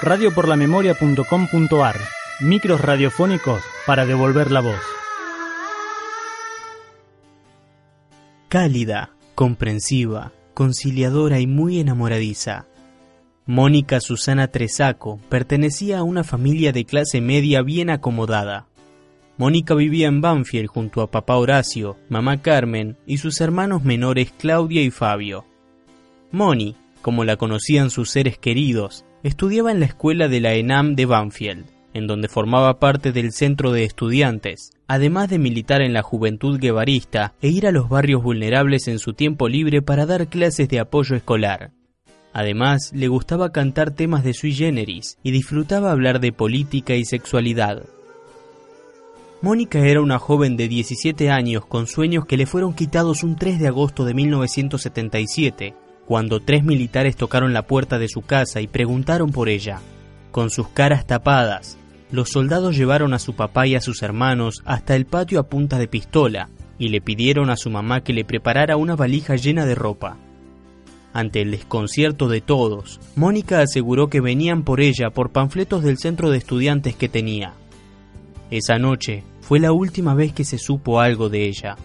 radioporlamemoria.com.ar Micros radiofónicos para devolver la voz. Cálida, comprensiva, conciliadora y muy enamoradiza. Mónica Susana Tresaco pertenecía a una familia de clase media bien acomodada. Mónica vivía en Banfield junto a papá Horacio, mamá Carmen y sus hermanos menores Claudia y Fabio. Moni, como la conocían sus seres queridos, estudiaba en la escuela de la ENAM de Banfield, en donde formaba parte del centro de estudiantes, además de militar en la juventud guevarista e ir a los barrios vulnerables en su tiempo libre para dar clases de apoyo escolar. Además, le gustaba cantar temas de sui generis y disfrutaba hablar de política y sexualidad. Mónica era una joven de 17 años con sueños que le fueron quitados un 3 de agosto de 1977, cuando tres militares tocaron la puerta de su casa y preguntaron por ella. Con sus caras tapadas, los soldados llevaron a su papá y a sus hermanos hasta el patio a punta de pistola y le pidieron a su mamá que le preparara una valija llena de ropa. Ante el desconcierto de todos, Mónica aseguró que venían por ella por panfletos del centro de estudiantes que tenía. Esa noche fue la última vez que se supo algo de ella.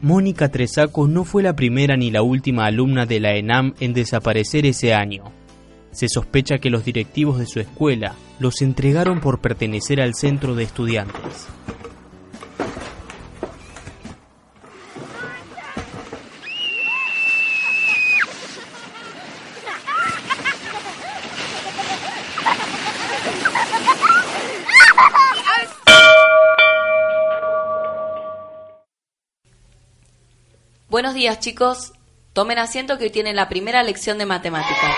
Mónica Tresaco no fue la primera ni la última alumna de la ENAM en desaparecer ese año. Se sospecha que los directivos de su escuela los entregaron por pertenecer al centro de estudiantes. Buenos días chicos, tomen asiento que hoy tienen la primera lección de matemática.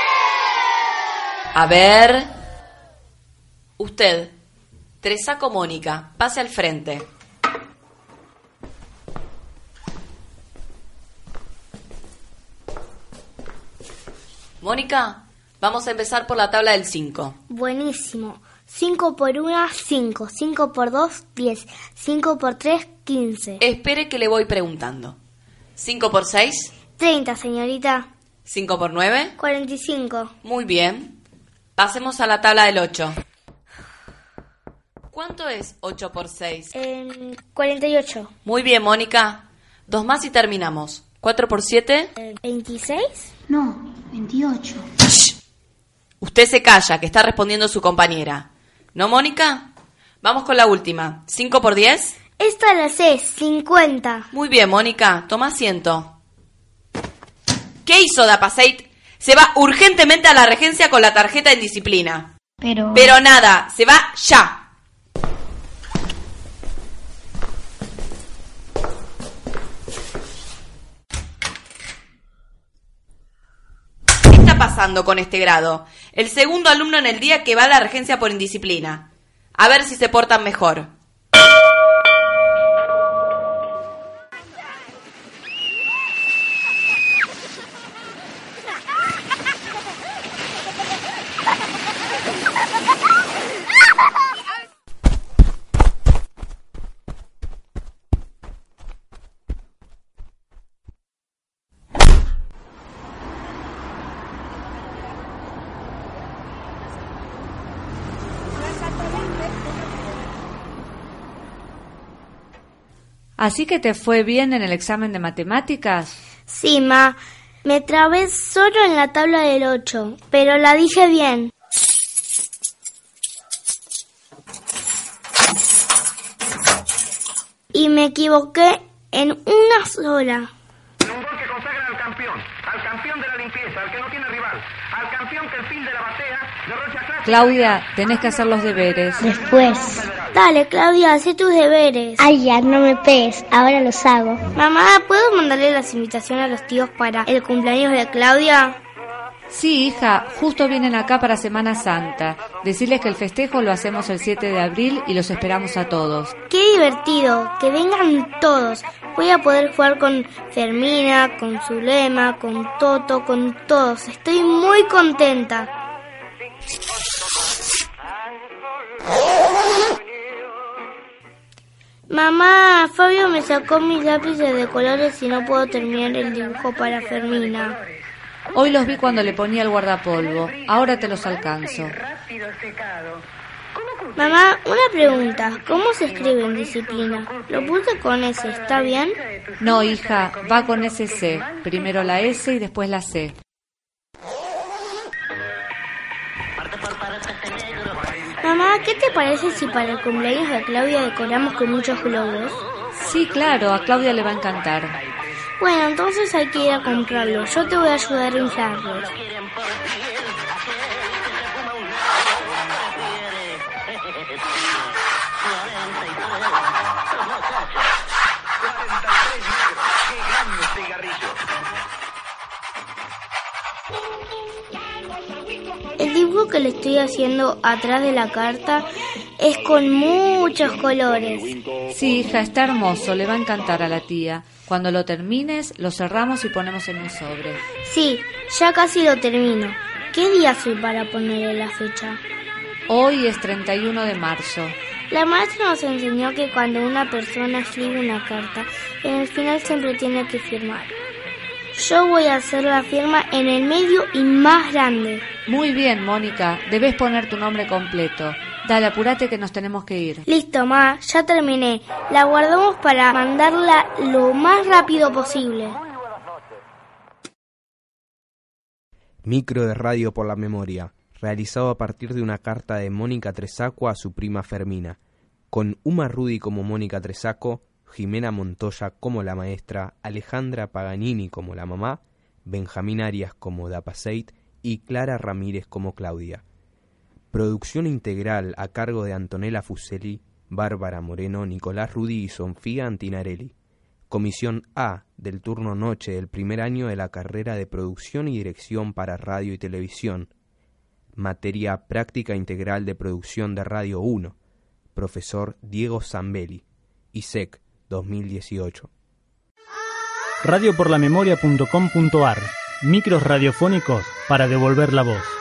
A ver, usted, Tresaco Mónica, pase al frente. Mónica, vamos a empezar por la tabla del 5. Buenísimo. 5 por 1, 5. 5 por 2, 10. 5 por 3, 15. Espere que le voy preguntando. 5 por 6, 30, señorita. 5 por 9. 45. Muy bien. Pasemos a la tabla del 8. ¿Cuánto es 8 por 6? Eh, 48. Muy bien, Mónica. Dos más y terminamos. 4 por 7. Eh, 26. No, 28. Usted se calla, que está respondiendo su compañera. ¿No, Mónica? Vamos con la última. 5 por 10. Esta la sé, 50. Muy bien, Mónica. Toma asiento. ¿Qué hizo Dapaseit? Se va urgentemente a la regencia con la tarjeta en disciplina. Pero... Pero nada, se va ya. ¿Qué está pasando con este grado? El segundo alumno en el día que va a la regencia por indisciplina. A ver si se portan mejor. ¿Así que te fue bien en el examen de matemáticas? Sí, ma. Me trabé solo en la tabla del 8, pero la dije bien. Y me equivoqué en una sola. Un gol que consagra al campeón, al campeón de la limpieza, al que no tiene al campeón que el fin de la batea derrocha clase. Claudia, tenés que hacer los deberes. Después. Dale, Claudia, haz tus deberes. Ay, ya, no me pegues. Ahora los hago. Mamá, ¿puedo mandarle las invitaciones a los tíos para el cumpleaños de Claudia? Sí, hija, justo vienen acá para Semana Santa. Decirles que el festejo lo hacemos el 7 de abril y los esperamos a todos. ¡Qué divertido! Que vengan todos. Voy a poder jugar con Fermina, con Zulema, con Toto, con todos. Estoy muy contenta. Mamá, Fabio me sacó mis lápices de colores y no puedo terminar el dibujo para Fermina. Hoy los vi cuando le ponía el guardapolvo. Ahora te los alcanzo. Mamá, una pregunta. ¿Cómo se escribe en disciplina? Lo puse con S, ¿está bien? No, hija, va con SC. Primero la S y después la C. Mamá, ¿qué te parece si para el cumpleaños de Claudia decoramos con muchos globos? Sí, claro, a Claudia le va a encantar. Bueno, entonces hay que ir a comprarlos. Yo te voy a ayudar a inflarlos. El dibujo que le estoy haciendo atrás de la carta es con muchos colores. Sí, hija, está hermoso, le va a encantar a la tía. Cuando lo termines, lo cerramos y ponemos en un sobre. Sí, ya casi lo termino. ¿Qué día soy para ponerle la fecha? Hoy es 31 de marzo. La maestra nos enseñó que cuando una persona escribe una carta, en el final siempre tiene que firmar. Yo voy a hacer la firma en el medio y más grande. Muy bien, Mónica, debes poner tu nombre completo. Dale, apúrate que nos tenemos que ir. Listo, ma, ya terminé. La guardamos para mandarla lo más rápido posible. Micro de Radio por la Memoria, realizado a partir de una carta de Mónica Tresaco a su prima Fermina, con Uma Rudy como Mónica Tresaco, Jimena Montoya como la maestra, Alejandra Paganini como la mamá, Benjamín Arias como Dapaseit y Clara Ramírez como Claudia. Producción integral a cargo de Antonella Fuselli, Bárbara Moreno, Nicolás Rudy y Sofía Antinarelli. Comisión A del turno noche del primer año de la carrera de producción y dirección para radio y televisión. Materia práctica integral de producción de Radio 1. Profesor Diego Zambelli. ISEC 2018. Radioporlamemoria.com.ar Micros radiofónicos para devolver la voz.